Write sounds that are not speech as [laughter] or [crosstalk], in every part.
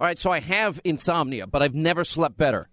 All right, so I have insomnia, but I've never slept better.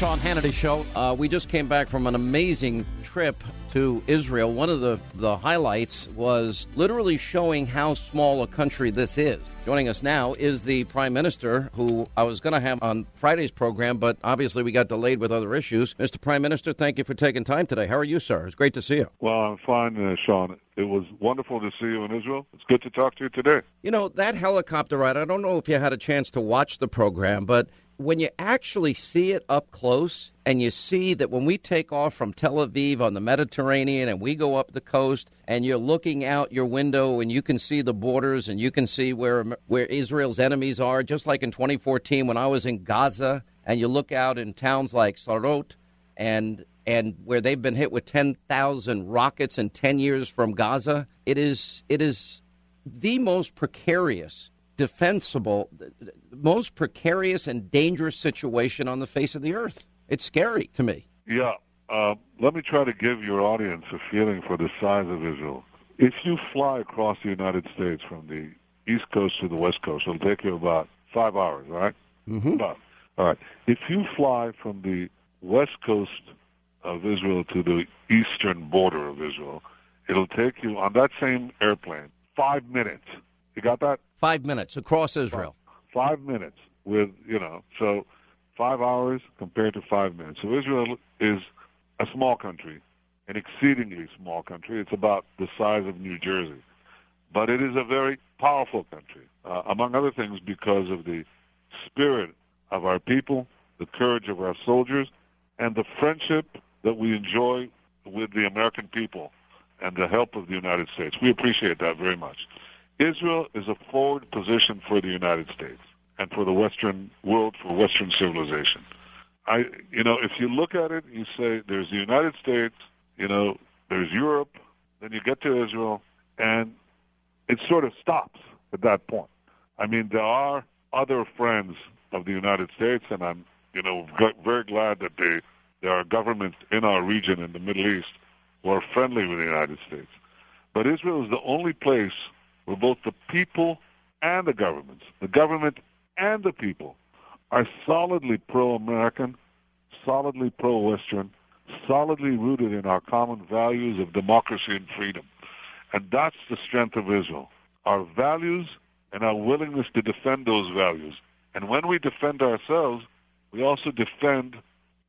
Sean Hannity Show. Uh, we just came back from an amazing trip to Israel. One of the, the highlights was literally showing how small a country this is. Joining us now is the Prime Minister, who I was going to have on Friday's program, but obviously we got delayed with other issues. Mr. Prime Minister, thank you for taking time today. How are you, sir? It's great to see you. Well, I'm fine, uh, Sean. It was wonderful to see you in Israel. It's good to talk to you today. You know, that helicopter ride, I don't know if you had a chance to watch the program, but when you actually see it up close and you see that when we take off from Tel Aviv on the Mediterranean and we go up the coast and you're looking out your window and you can see the borders and you can see where where Israel's enemies are just like in 2014 when I was in Gaza and you look out in towns like Sderot and and where they've been hit with 10,000 rockets in 10 years from Gaza it is it is the most precarious defensible, most precarious and dangerous situation on the face of the earth. It's scary to me. Yeah. Uh, let me try to give your audience a feeling for the size of Israel. If you fly across the United States from the East Coast to the West Coast, it'll take you about five hours, right? Mm-hmm. About. All right. If you fly from the West Coast of Israel to the eastern border of Israel, it'll take you on that same airplane five minutes you got that? Five minutes across Israel. Five, five minutes with, you know, so five hours compared to five minutes. So Israel is a small country, an exceedingly small country. It's about the size of New Jersey. But it is a very powerful country, uh, among other things because of the spirit of our people, the courage of our soldiers, and the friendship that we enjoy with the American people and the help of the United States. We appreciate that very much. Israel is a forward position for the United States and for the Western world, for Western civilization. I, you know, if you look at it, you say there's the United States, you know, there's Europe, then you get to Israel, and it sort of stops at that point. I mean, there are other friends of the United States, and I'm, you know, very glad that they, there are governments in our region in the Middle East who are friendly with the United States. But Israel is the only place where both the people and the governments, the government and the people, are solidly pro-American, solidly pro-Western, solidly rooted in our common values of democracy and freedom. And that's the strength of Israel. Our values and our willingness to defend those values. And when we defend ourselves, we also defend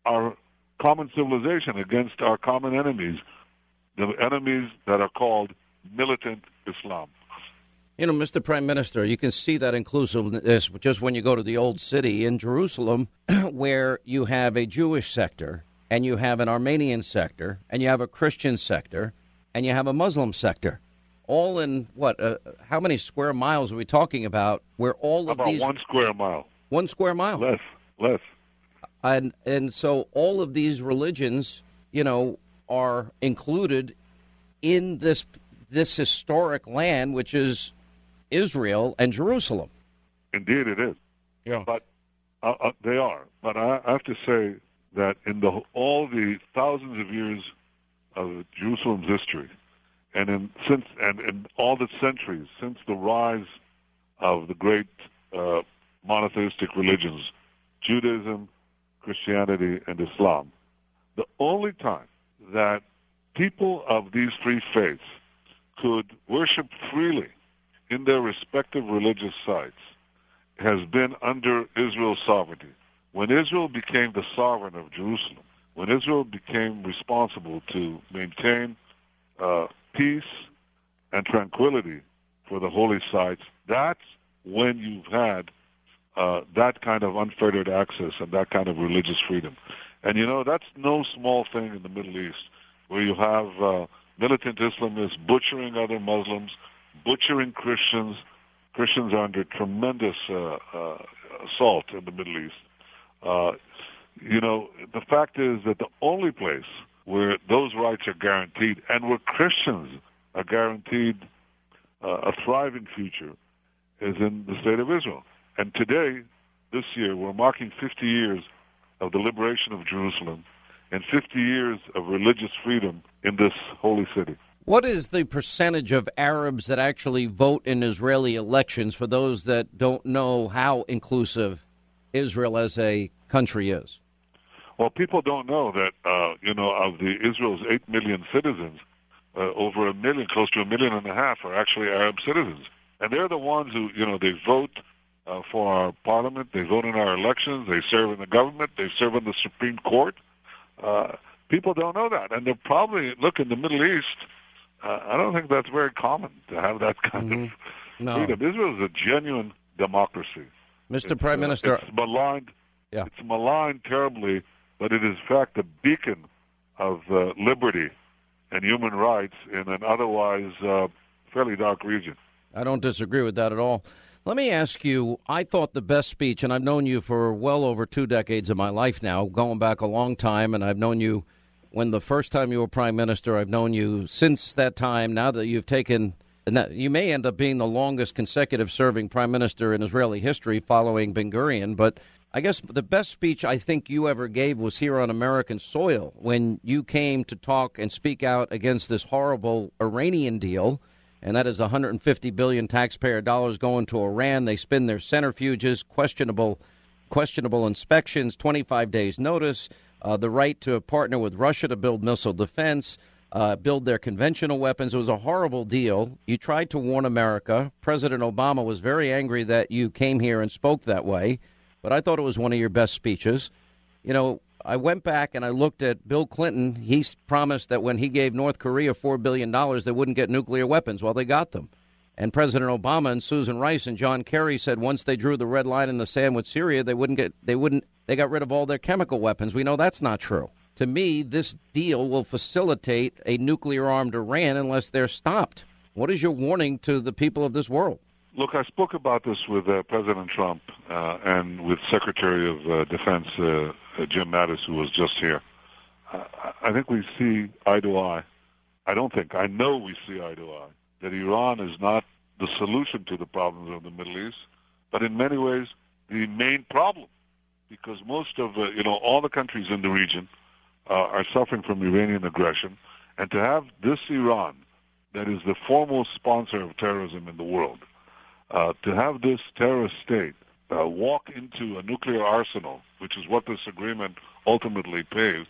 our common civilization against our common enemies, the enemies that are called militant Islam. You know, Mr. Prime Minister, you can see that inclusiveness just when you go to the old city in Jerusalem, [clears throat] where you have a Jewish sector, and you have an Armenian sector, and you have a Christian sector, and you have a Muslim sector. All in what? Uh, how many square miles are we talking about? Where all of about these one square mile, one square mile, less, less, and and so all of these religions, you know, are included in this this historic land, which is Israel and Jerusalem. Indeed, it is. Yeah. But uh, uh, they are. But I have to say that in the all the thousands of years of Jerusalem's history, and in since and in all the centuries since the rise of the great uh, monotheistic religions, Judaism, Christianity, and Islam, the only time that people of these three faiths could worship freely in their respective religious sites has been under Israel's sovereignty. When Israel became the sovereign of Jerusalem, when Israel became responsible to maintain uh, peace and tranquility for the holy sites, that's when you've had uh, that kind of unfettered access and that kind of religious freedom. And you know, that's no small thing in the Middle East, where you have uh, militant Islamists butchering other Muslims, butchering Christians. Christians are under tremendous uh, uh, assault in the Middle East. Uh, you know, the fact is that the only place where those rights are guaranteed and where Christians are guaranteed uh, a thriving future is in the state of Israel. And today, this year, we're marking 50 years of the liberation of Jerusalem and 50 years of religious freedom in this holy city. What is the percentage of Arabs that actually vote in Israeli elections for those that don't know how inclusive Israel as a country is? Well, people don't know that, uh, you know, of the Israel's 8 million citizens, uh, over a million, close to a million and a half are actually Arab citizens. And they're the ones who, you know, they vote uh, for our parliament, they vote in our elections, they serve in the government, they serve in the Supreme Court. Uh, people don't know that. And they're probably, look, in the Middle East, uh, I don't think that's very common to have that kind Mhm. of No. freedom. Israel is a genuine democracy. Mr. It's, Prime uh, Minister, it's maligned. Yeah. It's maligned terribly, but it is in fact a beacon of uh, liberty and human rights in an otherwise uh, fairly dark region. I don't disagree with that at all. Let me ask you I thought the best speech, and I've known you for well over two decades of my life now, going back a long time, and I've known you when the first time you were prime minister. I've known you since that time. Now that you've taken, you may end up being the longest consecutive serving prime minister in Israeli history following Ben Gurion. But I guess the best speech I think you ever gave was here on American soil when you came to talk and speak out against this horrible Iranian deal and that is 150 billion taxpayer dollars going to Iran. They spend their centrifuges, questionable, questionable inspections, 25 days notice, uh, the right to partner with Russia to build missile defense, uh, build their conventional weapons. It was a horrible deal. You tried to warn America. President Obama was very angry that you came here and spoke that way, but I thought it was one of your best speeches. You know, I went back and I looked at Bill Clinton. He promised that when he gave North Korea $4 billion, they wouldn't get nuclear weapons. Well, they got them. And President Obama and Susan Rice and John Kerry said once they drew the red line in the sand with Syria, they wouldn't get, they wouldn't, they got rid of all their chemical weapons. We know that's not true. To me, this deal will facilitate a nuclear armed Iran unless they're stopped. What is your warning to the people of this world? Look, I spoke about this with uh, President Trump uh, and with Secretary of uh, Defense uh, uh, Jim Mattis, who was just here. I think we see eye to eye. I don't think, I know we see eye to eye, that Iran is not the solution to the problems of the Middle East, but in many ways the main problem, because most of, uh, you know, all the countries in the region uh, are suffering from Iranian aggression, and to have this Iran that is the foremost sponsor of terrorism in the world, uh, to have this terrorist state uh, walk into a nuclear arsenal, which is what this agreement ultimately paves,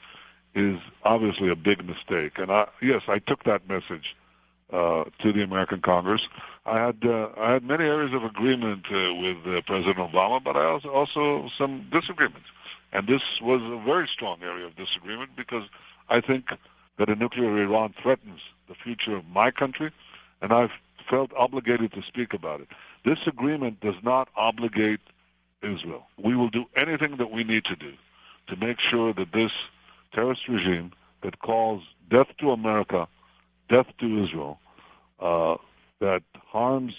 is obviously a big mistake. And I, yes, I took that message uh, to the American Congress. I had uh, I had many areas of agreement uh, with uh, President Obama, but I also also some disagreements. And this was a very strong area of disagreement because I think that a nuclear Iran threatens the future of my country, and I've felt obligated to speak about it. This agreement does not obligate Israel. We will do anything that we need to do to make sure that this terrorist regime that calls death to America, death to Israel, uh, that harms,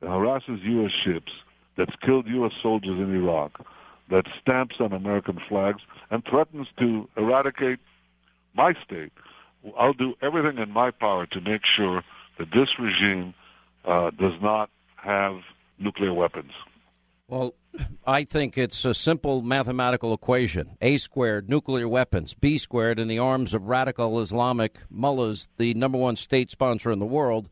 and harasses U.S. ships, that's killed U.S. soldiers in Iraq, that stamps on American flags, and threatens to eradicate my state. I'll do everything in my power to make sure that this regime uh, does not have nuclear weapons. Well, I think it's a simple mathematical equation. A squared, nuclear weapons, B squared, in the arms of radical Islamic mullahs, the number one state sponsor in the world,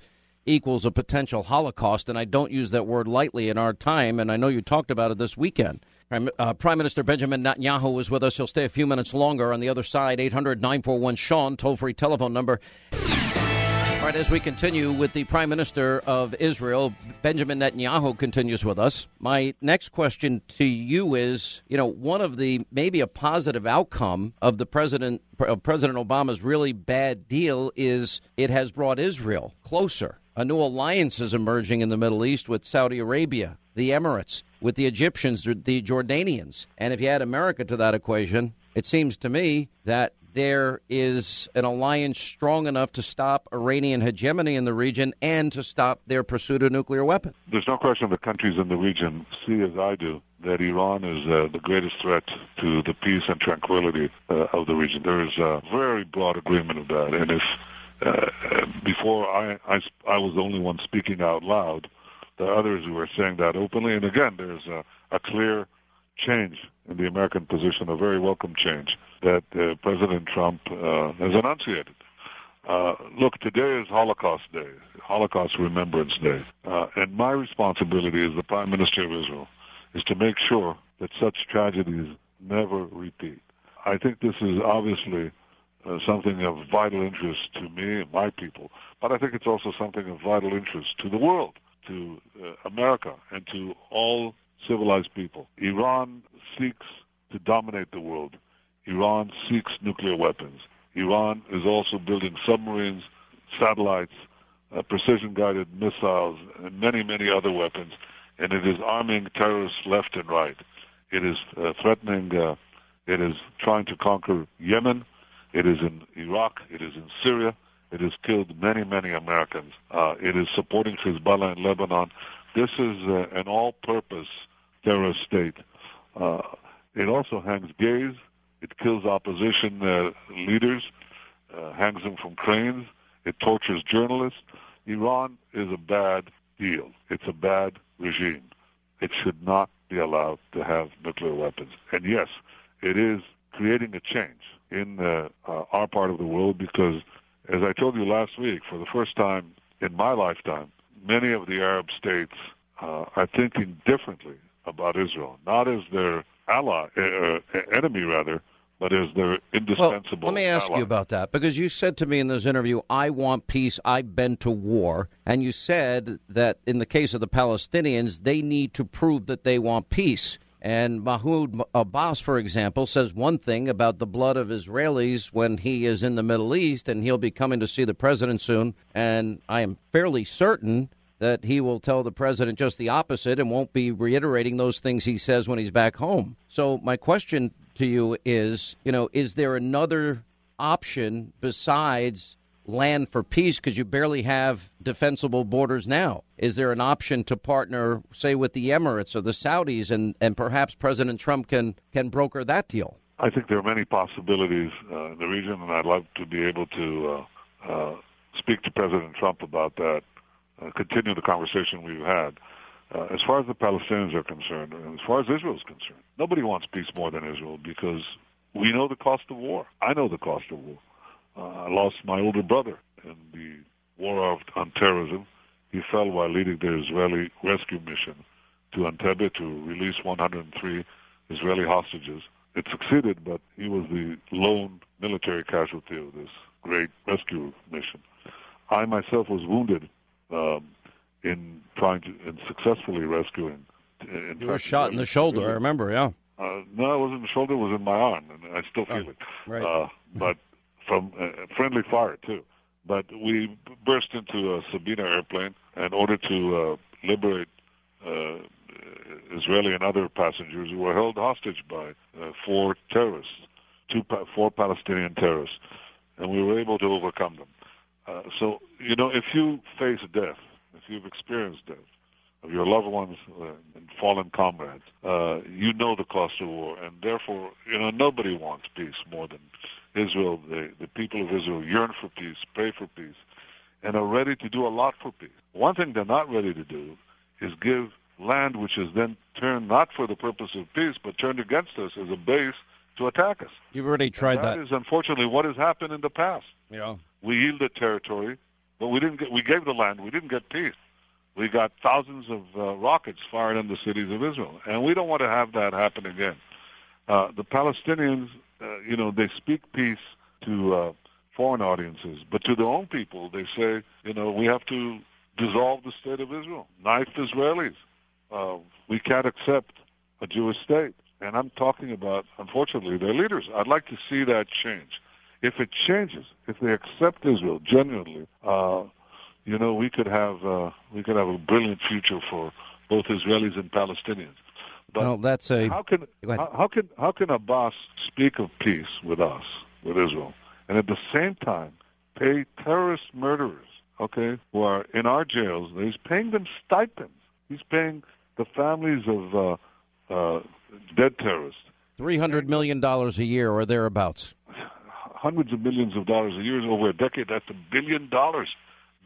equals a potential Holocaust. And I don't use that word lightly in our time, and I know you talked about it this weekend. Prime, uh, Prime Minister Benjamin Netanyahu is with us. He'll stay a few minutes longer on the other side. 800 941 Sean, toll free telephone number. All right, as we continue with the Prime Minister of Israel, Benjamin Netanyahu continues with us. My next question to you is, you know, one of the maybe a positive outcome of the president of President Obama's really bad deal is it has brought Israel closer. A new alliance is emerging in the Middle East with Saudi Arabia, the Emirates, with the Egyptians, the Jordanians. And if you add America to that equation, it seems to me that there is an alliance strong enough to stop Iranian hegemony in the region and to stop their pursuit of nuclear weapons. There's no question that countries in the region see, as I do, that Iran is uh, the greatest threat to the peace and tranquility uh, of the region. There is a very broad agreement of that. And if uh, before I, I, I was the only one speaking out loud, are others who are saying that openly. And again, there's a, a clear change in the American position, a very welcome change that uh, President Trump uh, has enunciated. Uh, look, today is Holocaust Day, Holocaust Remembrance Day, uh, and my responsibility as the Prime Minister of Israel is to make sure that such tragedies never repeat. I think this is obviously uh, something of vital interest to me and my people, but I think it's also something of vital interest to the world, to uh, America, and to all civilized people. Iran seeks to dominate the world. Iran seeks nuclear weapons. Iran is also building submarines, satellites, uh, precision-guided missiles, and many, many other weapons. And it is arming terrorists left and right. It is uh, threatening. Uh, it is trying to conquer Yemen. It is in Iraq. It is in Syria. It has killed many, many Americans. Uh, it is supporting Hezbollah in Lebanon. This is uh, an all-purpose terror state. Uh, it also hangs gays. It kills opposition uh, leaders, uh, hangs them from cranes. It tortures journalists. Iran is a bad deal. It's a bad regime. It should not be allowed to have nuclear weapons. And yes, it is creating a change in uh, our part of the world because, as I told you last week, for the first time in my lifetime, many of the Arab states uh, are thinking differently about Israel, not as their ally, uh, uh, enemy rather, but as their indispensable. Well, let me ask ally. you about that because you said to me in this interview, "I want peace. I've been to war," and you said that in the case of the Palestinians, they need to prove that they want peace. And Mahmoud Abbas, for example, says one thing about the blood of Israelis when he is in the Middle East, and he'll be coming to see the president soon. And I am fairly certain that he will tell the president just the opposite and won't be reiterating those things he says when he's back home. So, my question to you is you know, is there another option besides land for peace because you barely have defensible borders now? Is there an option to partner, say, with the Emirates or the Saudis, and, and perhaps President Trump can, can broker that deal? I think there are many possibilities uh, in the region, and I'd love to be able to uh, uh, speak to President Trump about that uh, continue the conversation we've had. Uh, as far as the Palestinians are concerned, and as far as Israel is concerned, nobody wants peace more than Israel because we know the cost of war. I know the cost of war. Uh, I lost my older brother in the war of, on terrorism. He fell while leading the Israeli rescue mission to Entebbe to release 103 Israeli hostages. It succeeded, but he was the lone military casualty of this great rescue mission. I myself was wounded um, in trying to in successfully rescuing. In you were shot in the shoulder. I remember. Yeah. Uh, no, it wasn't the shoulder. It was in my arm, and I still feel oh, it. Right. Uh, but from uh, friendly fire too. But we burst into a Sabena airplane in order to uh, liberate uh, Israeli and other passengers who were held hostage by uh, four terrorists, two four Palestinian terrorists, and we were able to overcome them. Uh, so you know, if you face death, if you've experienced death of your loved ones uh, and fallen comrades, uh, you know the cost of war, and therefore, you know, nobody wants peace more than Israel. The the people of Israel yearn for peace, pray for peace, and are ready to do a lot for peace. One thing they're not ready to do is give land which is then turned not for the purpose of peace, but turned against us as a base to attack us. You've already tried that. That is unfortunately what has happened in the past. Yeah. We yielded territory, but we didn't get. We gave the land. We didn't get peace. We got thousands of uh, rockets fired in the cities of Israel, and we don't want to have that happen again. Uh, the Palestinians, uh, you know, they speak peace to uh, foreign audiences, but to their own people, they say, you know, we have to dissolve the state of Israel, knife Israelis. Uh, we can't accept a Jewish state. And I'm talking about, unfortunately, their leaders. I'd like to see that change. If it changes, if they accept Israel genuinely, uh, you know, we could have uh, we could have a brilliant future for both Israelis and Palestinians. But well, that's a how can how, how can how can Abbas speak of peace with us, with Israel, and at the same time pay terrorist murderers, okay, who are in our jails? He's paying them stipends. He's paying the families of uh, uh, dead terrorists. Three hundred million dollars a year, or thereabouts. Hundreds of millions of dollars a year over a decade. That's a billion dollars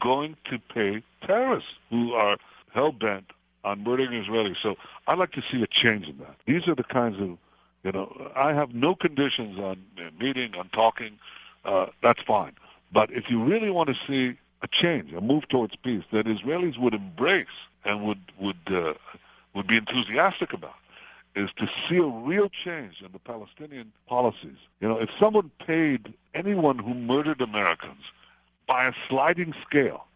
going to pay terrorists who are hell bent on murdering Israelis. So I'd like to see a change in that. These are the kinds of, you know, I have no conditions on meeting, on talking. Uh, that's fine. But if you really want to see a change, a move towards peace that Israelis would embrace and would would uh, would be enthusiastic about, is to see a real change in the Palestinian policies. You know, if someone paid anyone who murdered Americans by a sliding scale,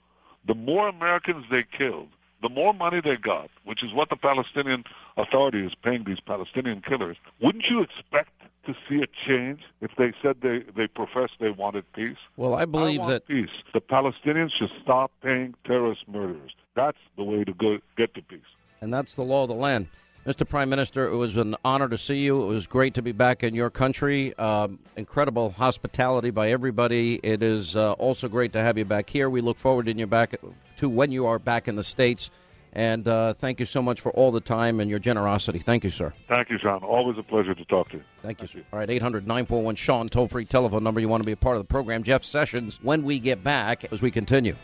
the more Americans they killed, the more money they got, which is what the Palestinian Authority is paying these Palestinian killers. Wouldn't you expect to see a change if they said they, they professed they wanted peace? Well, I believe I that peace. The Palestinians should stop paying terrorist murderers. That's the way to go get to peace. And that's the law of the land. Mr. Prime Minister, it was an honor to see you. It was great to be back in your country. Um, incredible hospitality by everybody. It is uh, also great to have you back here. We look forward to you back to when you are back in the states. And uh, thank you so much for all the time and your generosity. Thank you, sir. Thank you, Sean. Always a pleasure to talk to you. Thank you, sir. All right, 800 941 Sean, toll free telephone number. You want to be a part of the program. Jeff Sessions, when we get back, as we continue.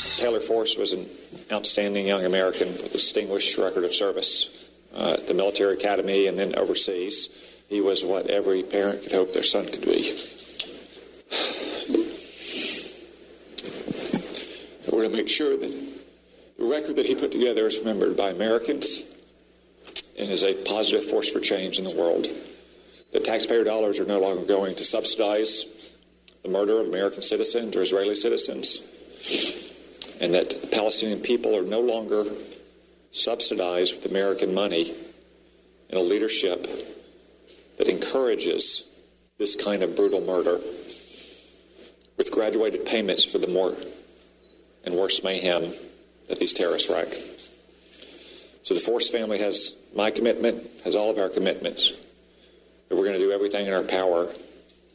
Taylor Force was an outstanding young American with a distinguished record of service uh, at the military academy and then overseas. He was what every parent could hope their son could be. We're going to make sure that the record that he put together is remembered by Americans and is a positive force for change in the world. That taxpayer dollars are no longer going to subsidize the murder of American citizens or Israeli citizens, and that the Palestinian people are no longer subsidized with American money in a leadership that encourages this kind of brutal murder with graduated payments for the more and worse mayhem that these terrorists wreak. So the Force family has my commitment, has all of our commitments, that we're going to do everything in our power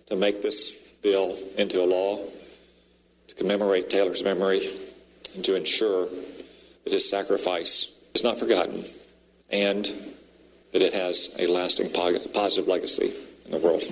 to make this bill into a law, to commemorate Taylor's memory, and to ensure that his sacrifice is not forgotten and that it has a lasting positive legacy in the world.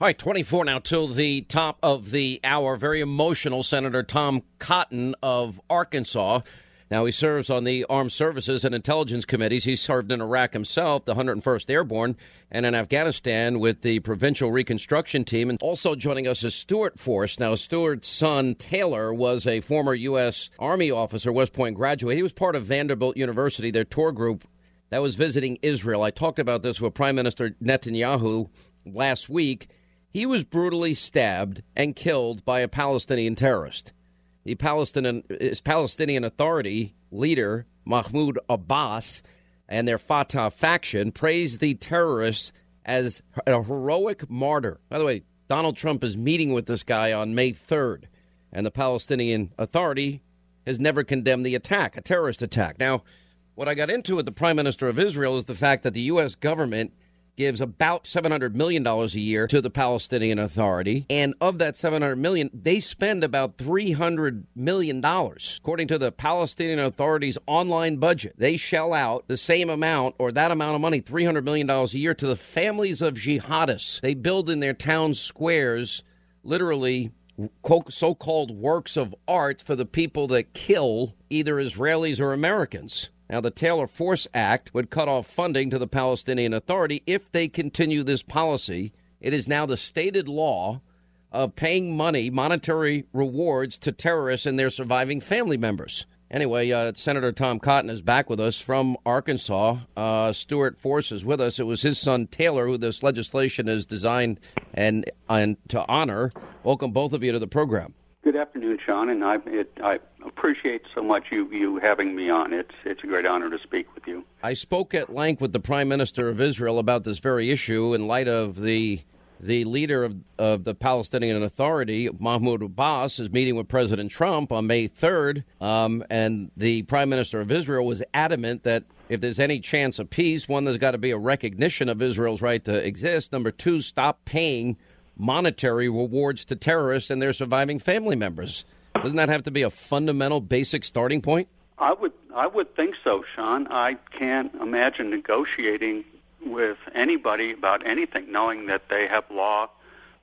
All right, 24 now till the top of the hour. Very emotional. Senator Tom Cotton of Arkansas Now, he serves on the Armed Services and Intelligence Committees. He served in Iraq himself, the 101st Airborne, and in Afghanistan with the Provincial Reconstruction Team. And also joining us is Stuart Force. Now, Stuart's son, Taylor, was a former U.S. Army officer, West Point graduate. He was part of Vanderbilt University, their tour group that was visiting Israel. I talked about this with Prime Minister Netanyahu last week. He was brutally stabbed and killed by a Palestinian terrorist the Palestinian, Palestinian Authority leader, Mahmoud Abbas, and their Fatah faction praised the terrorists as a heroic martyr. By the way, Donald Trump is meeting with this guy on May 3rd, and the Palestinian Authority has never condemned the attack, a terrorist attack. Now, what I got into with the Prime Minister of Israel is the fact that the U.S. government gives about $700 million a year to the Palestinian Authority. And of that 700 million, they spend about $300 million. According to the Palestinian Authority's online budget, they shell out the same amount or that amount of money, $300 million a year, to the families of jihadists. They build in their town squares literally so called works of art for the people that kill either Israelis or Americans. Now, the Taylor Force Act would cut off funding to the Palestinian Authority if they continue this policy. It is now the stated law of paying money, monetary rewards to terrorists and their surviving family members. Anyway, uh, Senator Tom Cotton is back with us from Arkansas. Uh, Stuart Force is with us. It was his son Taylor who this legislation is designed and, and to honor. Welcome both of you to the program. Good afternoon, Sean, and I, it, I appreciate so much you, you having me on. It's it's a great honor to speak with you. I spoke at length with the Prime Minister of Israel about this very issue in light of the the leader of, of the Palestinian Authority, Mahmoud Abbas, is meeting with President Trump on May 3rd. Um, and the Prime Minister of Israel was adamant that if there's any chance of peace, one, there's got to be a recognition of Israel's right to exist. Number two, stop paying monetary rewards to terrorists and their surviving family members. Doesn't that have to be a fundamental, basic starting point? I would, I would think so, Sean. I can't imagine negotiating with anybody about anything, knowing that they have law,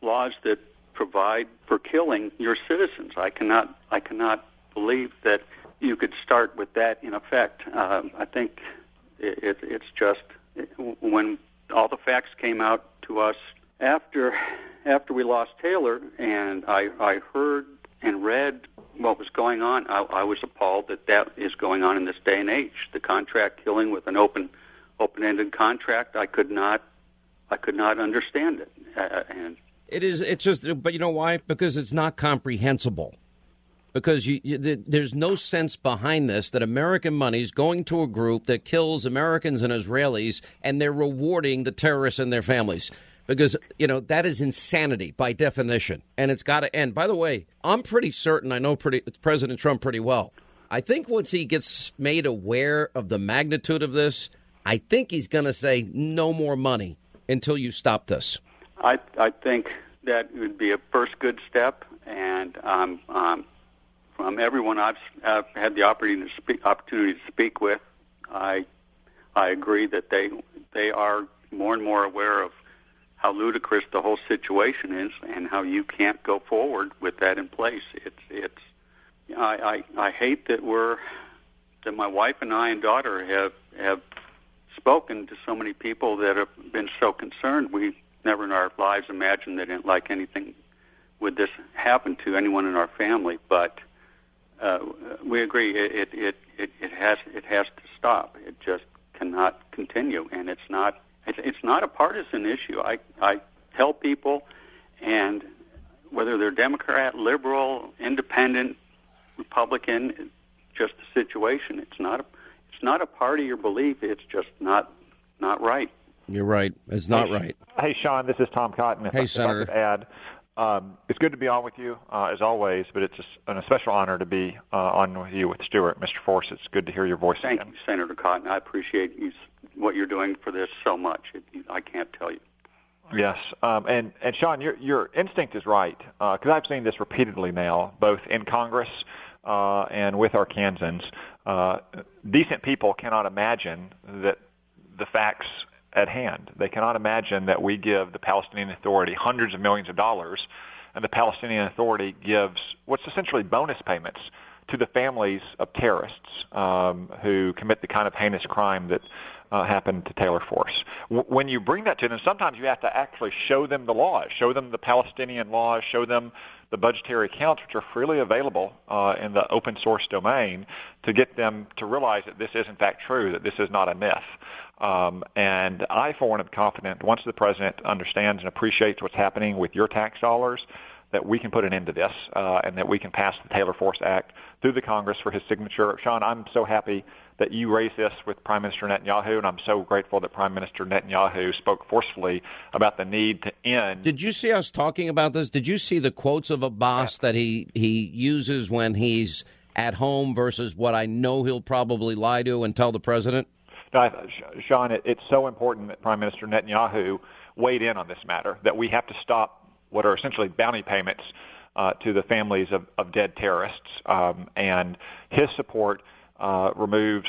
laws that provide for killing your citizens. I cannot, I cannot believe that you could start with that in effect. Uh, I think it, it, it's just when all the facts came out to us after after we lost Taylor, and I, I heard and read what was going on, I, I was appalled that that is going on in this day and age. The contract killing with an open, open-ended contract, I could not, I could not understand it. Uh, and it is. It's just, but you know why? Because it's not comprehensible. Because you, you, there's no sense behind this that American money is going to a group that kills Americans and Israelis, and they're rewarding the terrorists and their families because you know that is insanity by definition, and it's got to end. By the way, I'm pretty certain I know pretty President Trump pretty well. I think once he gets made aware of the magnitude of this, I think he's going to say no more money until you stop this. I I think that would be a first good step, and um, um, from everyone I've, I've had the opportunity to speak opportunity to speak with, I I agree that they they are more and more aware of how ludicrous the whole situation is and how you can't go forward with that in place. It's it's I I, I hate that we're that my wife and I and daughter have have spoken to so many people that have been so concerned. We never in our lives imagined that it, like anything would this happen to anyone in our family, but uh, we agree it, it it it has it has to stop. It just cannot continue, and it's not it's, it's not a partisan issue. I, I tell people, and whether they're Democrat, liberal, independent, Republican, just the situation. It's not a, it's not a party or belief. It's just not not right. You're right. It's not hey, right. Hey, Sean, this is Tom Cotton. If hey, I, Senator. If I could add, um, it's good to be on with you uh, as always, but it's a, an, a special honor to be uh, on with you with Stuart, Mr. Force. It's good to hear your voice Thank again. you, Senator Cotton. I appreciate you what you're doing for this so much. It, I can't tell you. Yes, um, and and Sean, your your instinct is right because uh, I've seen this repeatedly now, both in Congress uh, and with Arkansans. Uh, decent people cannot imagine that the facts at hand. They cannot imagine that we give the Palestinian Authority hundreds of millions of dollars, and the Palestinian Authority gives what's essentially bonus payments to the families of terrorists um, who commit the kind of heinous crime that uh, happened to Taylor Force. W- when you bring that to them, sometimes you have to actually show them the laws, show them the Palestinian laws, show them the budgetary accounts, which are freely available uh, in the open source domain, to get them to realize that this is in fact true, that this is not a myth. Um, and I, for one, am confident once the president understands and appreciates what's happening with your tax dollars, that we can put an end to this uh, and that we can pass the Taylor Force Act through the Congress for his signature. Sean, I'm so happy that you raised this with Prime Minister Netanyahu, and I'm so grateful that Prime Minister Netanyahu spoke forcefully about the need to end. Did you see us talking about this? Did you see the quotes of Abbas that he, he uses when he's at home versus what I know he'll probably lie to and tell the president? No, Sean, it, it's so important that Prime Minister Netanyahu weighed in on this matter, that we have to stop what are essentially bounty payments uh, to the families of, of dead terrorists. Um, and his support uh, removes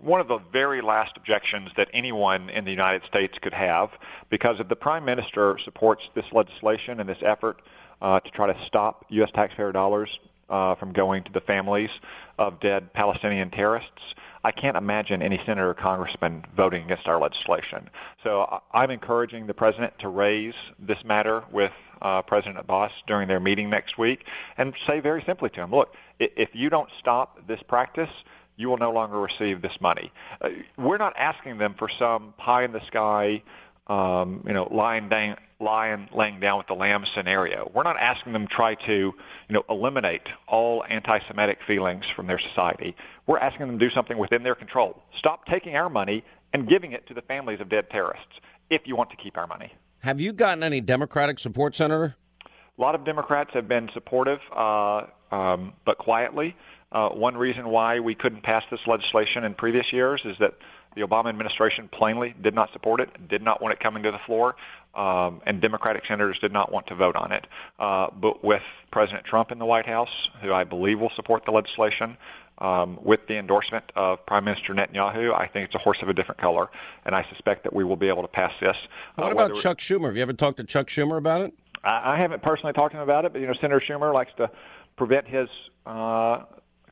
one of the very last objections that anyone in the United States could have, because if the Prime Minister supports this legislation and this effort uh, to try to stop U.S. taxpayer dollars uh, from going to the families of dead Palestinian terrorists, I can't imagine any senator or congressman voting against our legislation. So I'm encouraging the president to raise this matter with uh, President Abbas during their meeting next week and say very simply to him, look, if you don't stop this practice, you will no longer receive this money. Uh, we're not asking them for some pie in the sky, um, you know, lying down, lying, laying down with the lamb scenario. We're not asking them to try to, you know, eliminate all anti-Semitic feelings from their society. We're asking them to do something within their control. Stop taking our money and giving it to the families of dead terrorists if you want to keep our money. Have you gotten any Democratic support, Senator? A lot of Democrats have been supportive, uh, um, but quietly. Uh, one reason why we couldn't pass this legislation in previous years is that the Obama administration plainly did not support it, did not want it coming to the floor, um, and Democratic senators did not want to vote on it. Uh, but with President Trump in the White House, who I believe will support the legislation, um, with the endorsement of Prime Minister Netanyahu, I think it's a horse of a different color, and I suspect that we will be able to pass this. Uh, what about Chuck Schumer? Have you ever talked to Chuck Schumer about it? I, I haven't personally talked to him about it, but you know, Senator Schumer likes to prevent his uh,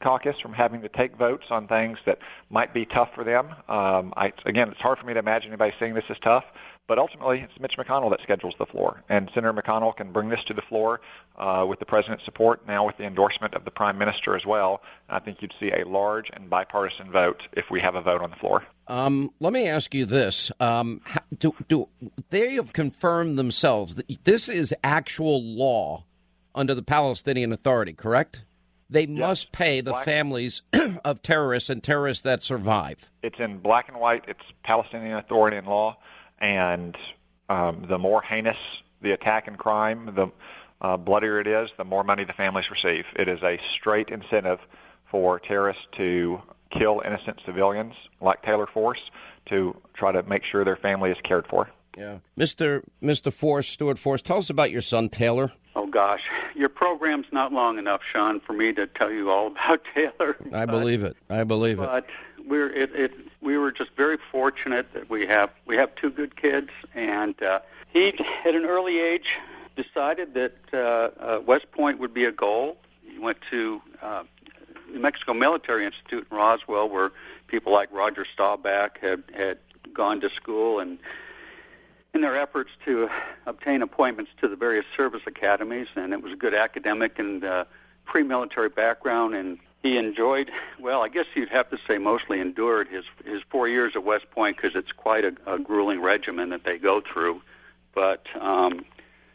caucus from having to take votes on things that might be tough for them. Um, I, again, it's hard for me to imagine anybody seeing this as tough, but ultimately it's Mitch McConnell that schedules the floor, and Senator McConnell can bring this to the floor uh, with the president's support, now with the endorsement of the prime minister as well. I think you'd see a large and bipartisan vote if we have a vote on the floor. Um, let me ask you this: um, do, do they have confirmed themselves that this is actual law under the Palestinian Authority? Correct? They yes. must pay the black. families [clears throat] of terrorists and terrorists that survive. It's in black and white. It's Palestinian Authority and law, and um, the more heinous the attack and crime, the uh, bloodier it is, the more money the families receive. It is a straight incentive for terrorists to kill innocent civilians like Taylor Force to try to make sure their family is cared for. Yeah, Mr. Mr. Force, Stuart Force, tell us about your son Taylor. Oh gosh, your program's not long enough, Sean, for me to tell you all about [laughs] Taylor. I but, believe it. I believe but it. But we're it, it. We were just very fortunate that we have we have two good kids, and uh, he at an early age decided that uh, uh, West Point would be a goal. He went to uh, New Mexico Military Institute in Roswell, where people like Roger Staubach had had gone to school and in their efforts to obtain appointments to the various service academies, and it was a good academic and uh, pre-military background, and he enjoyed, well, I guess you'd have to say mostly endured his his four years at West Point because it's quite a, a grueling regimen that they go through. But um,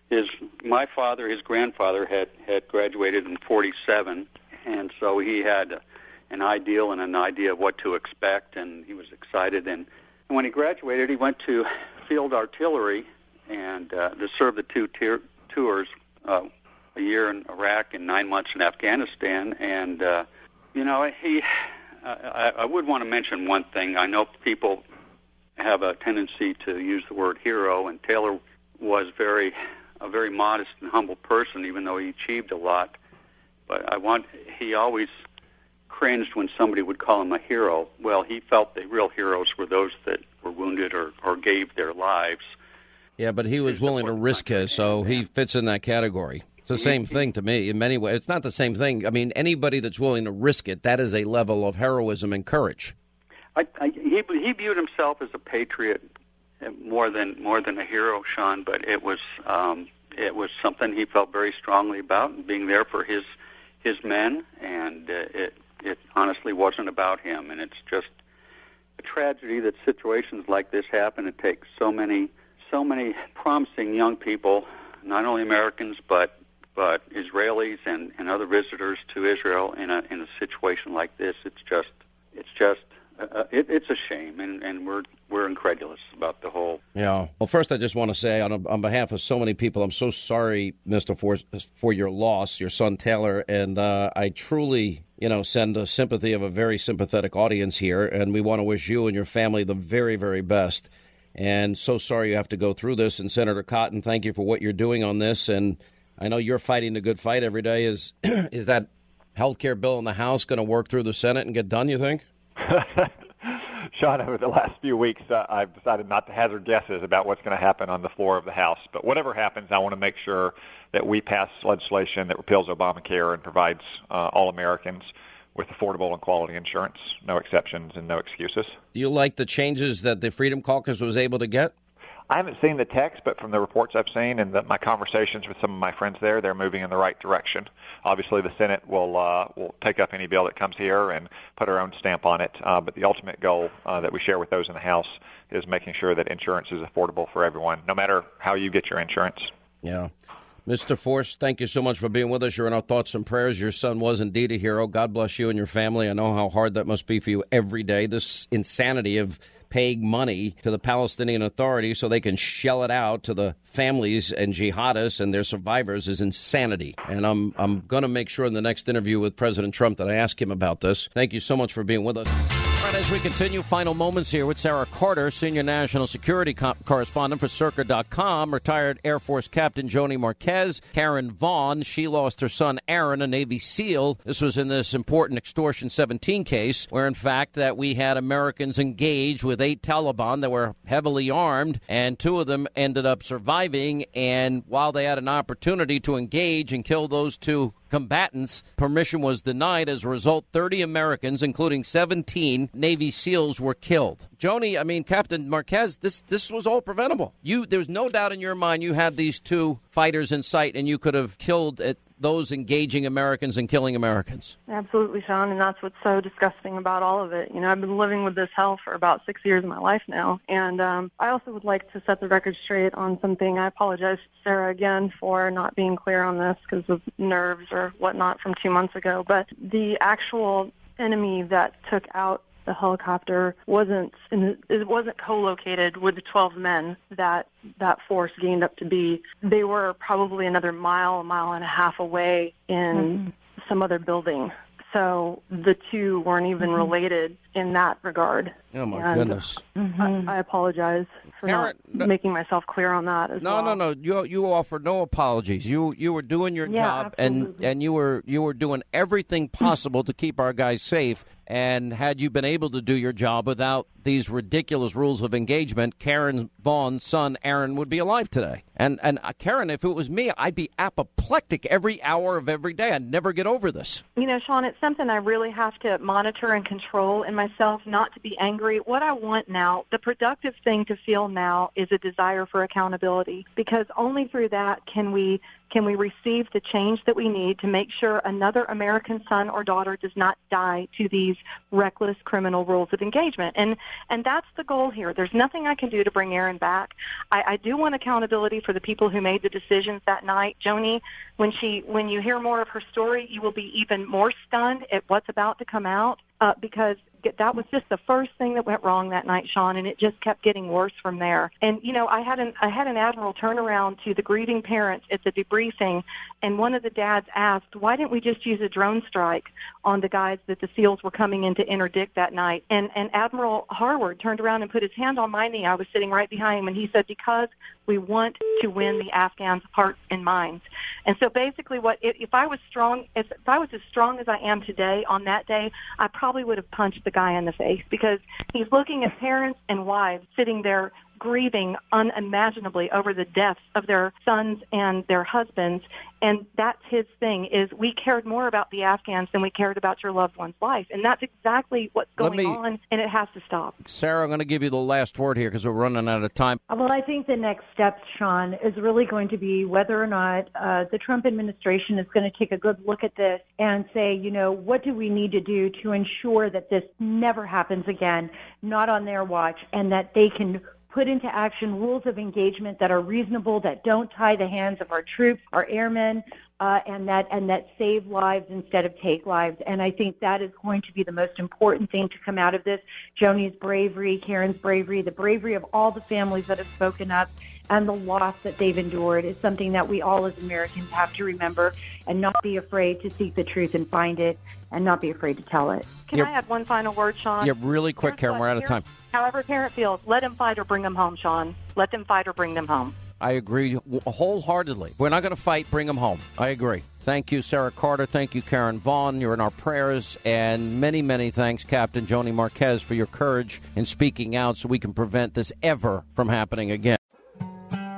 his my father, his grandfather had had graduated in '47, and so he had an ideal and an idea of what to expect, and he was excited. And, and when he graduated, he went to field artillery and uh, to serve the two tier- tours, uh, a year in Iraq and nine months in Afghanistan. And uh, you know, he, I, I would want to mention one thing. I know people have a tendency to use the word hero, and Taylor was very a very modest and humble person, even though he achieved a lot. But I want he always cringed when somebody would call him a hero. Well, he felt the real heroes were those that were wounded or, or gave their lives. Yeah, but he was willing to risk it, so he fits in that category. It's the same thing to me in many ways. It's not the same thing. I mean, anybody that's willing to risk it, that is a level of heroism and courage. I, I, he he viewed himself as a patriot more than more than a hero, Sean. But it was um, it was something he felt very strongly about, and being there for his his men. And uh, it it honestly wasn't about him. And it's just a tragedy that situations like this happen. It takes so many so many promising young people, not only Americans but but Israelis and, and other visitors to Israel in a in a situation like this. It's just it's just uh, it, it's a shame, and, and we're we're incredulous about the whole. Yeah. Well, first, I just want to say on on behalf of so many people, I'm so sorry, Mister, for for your loss, your son Taylor, and uh, I truly, you know, send a sympathy of a very sympathetic audience here, and we want to wish you and your family the very, very best. And so sorry you have to go through this. And Senator Cotton, thank you for what you're doing on this. And I know you're fighting the good fight every day. Is [clears throat] is that health care bill in the House going to work through the Senate and get done? You think? [laughs] Sean, over the last few weeks, uh, I've decided not to hazard guesses about what's going to happen on the floor of the House. But whatever happens, I want to make sure that we pass legislation that repeals Obamacare and provides uh, all Americans with affordable and quality insurance, no exceptions and no excuses. Do you like the changes that the Freedom Caucus was able to get? I haven't seen the text, but from the reports I've seen and the, my conversations with some of my friends there, they're moving in the right direction. Obviously, the Senate will uh, will take up any bill that comes here and put our own stamp on it. Uh, but the ultimate goal uh, that we share with those in the House is making sure that insurance is affordable for everyone, no matter how you get your insurance. Yeah. Mr. Force, thank you so much for being with us. You're in our thoughts and prayers. Your son was indeed a hero. God bless you and your family. I know how hard that must be for you every day. This insanity of paying money to the Palestinian Authority so they can shell it out to the families and jihadists and their survivors is insanity. And I'm I'm going to make sure in the next interview with President Trump that I ask him about this. Thank you so much for being with us. Right, as we continue, final moments here with Sarah Carter, senior national security co- correspondent for Circa.com, retired Air Force Captain Joni Marquez, Karen Vaughn. She lost her son Aaron, a Navy SEAL. This was in this important extortion 17 case, where in fact that we had Americans engaged with eight Taliban that were heavily armed, and two of them ended up surviving. And while they had an opportunity to engage and kill those two combatants. Permission was denied. As a result, 30 Americans, including 17 Navy SEALs, were killed. Joni, I mean, Captain Marquez, this this was all preventable. You, there's no doubt in your mind you had these two fighters in sight, and you could have killed it those engaging Americans and killing Americans. Absolutely, Sean, and that's what's so disgusting about all of it. You know, I've been living with this hell for about six years of my life now, and um, I also would like to set the record straight on something. I apologize, Sarah, again for not being clear on this because of nerves or whatnot from two months ago. But the actual enemy that took out the helicopter wasn't in, it wasn't co-located with the 12 men that that force gained up to be. They were probably another mile, a mile and a half away in mm-hmm. some other building. So the two weren't even mm-hmm. related in that regard. Oh my and goodness! Mm-hmm. I, I, apologize for Karen, not making myself clear on that. As no, well. no, no. You you offered no apologies. You you were doing your yeah, job, absolutely. and and you were you were doing everything possible to keep our guys safe. And had you been able to do your job without these ridiculous rules of engagement, Karen Vaughn's son Aaron would be alive today. And and uh, Karen, if it was me, I'd be apoplectic every hour of every day. I'd never get over this. You know, Sean, it's something I really have to monitor and control in myself, not to be angry. What I want now, the productive thing to feel now, is a desire for accountability, because only through that can we can we receive the change that we need to make sure another American son or daughter does not die to these reckless criminal rules of engagement? And and that's the goal here. There's nothing I can do to bring Aaron back. I, I do want accountability for the people who made the decisions that night. Joni, when she when you hear more of her story, you will be even more stunned at what's about to come out uh, because that was just the first thing that went wrong that night, Sean, and it just kept getting worse from there. And you know, I had an I had an admiral turn around to the grieving parents at the debriefing, and one of the dads asked, "Why didn't we just use a drone strike on the guys that the SEALs were coming in to interdict that night?" And and Admiral Harward turned around and put his hand on my knee. I was sitting right behind him, and he said, "Because we want to win the Afghans' hearts and minds." And so basically, what if, I was strong, if, if I was as strong as I am today on that day, I probably would have punched the guy in the face because he's looking at parents and wives sitting there grieving unimaginably over the deaths of their sons and their husbands. And that's his thing is we cared more about the Afghans than we cared about your loved one's life. And that's exactly what's going me- on and it has to stop. Sarah, I'm going to give you the last word here because we're running out of time. Well, I think the next step, Sean, is really going to be whether or not uh, the Trump administration is going to take a good look at this and say, you know, what do we need to do to ensure that this never happens again, not on their watch, and that they can put into action rules of engagement that are reasonable, that don't tie the hands of our troops, our airmen, uh, and that and that save lives instead of take lives. And I think that is going to be the most important thing to come out of this. Joni's bravery, Karen's bravery, the bravery of all the families that have spoken up, and the loss that they've endured is something that we all as Americans have to remember and not be afraid to seek the truth and find it, and not be afraid to tell it. Can You're- I add one final word, Sean? Yeah, really quick, Karen. We're out of time. However parent feels, let them fight or bring them home, Sean. Let them fight or bring them home. I agree wholeheartedly. We're not going to fight. Bring them home. I agree. Thank you, Sarah Carter. Thank you, Karen Vaughn. You're in our prayers. And many, many thanks, Captain Joni Marquez, for your courage in speaking out so we can prevent this ever from happening again.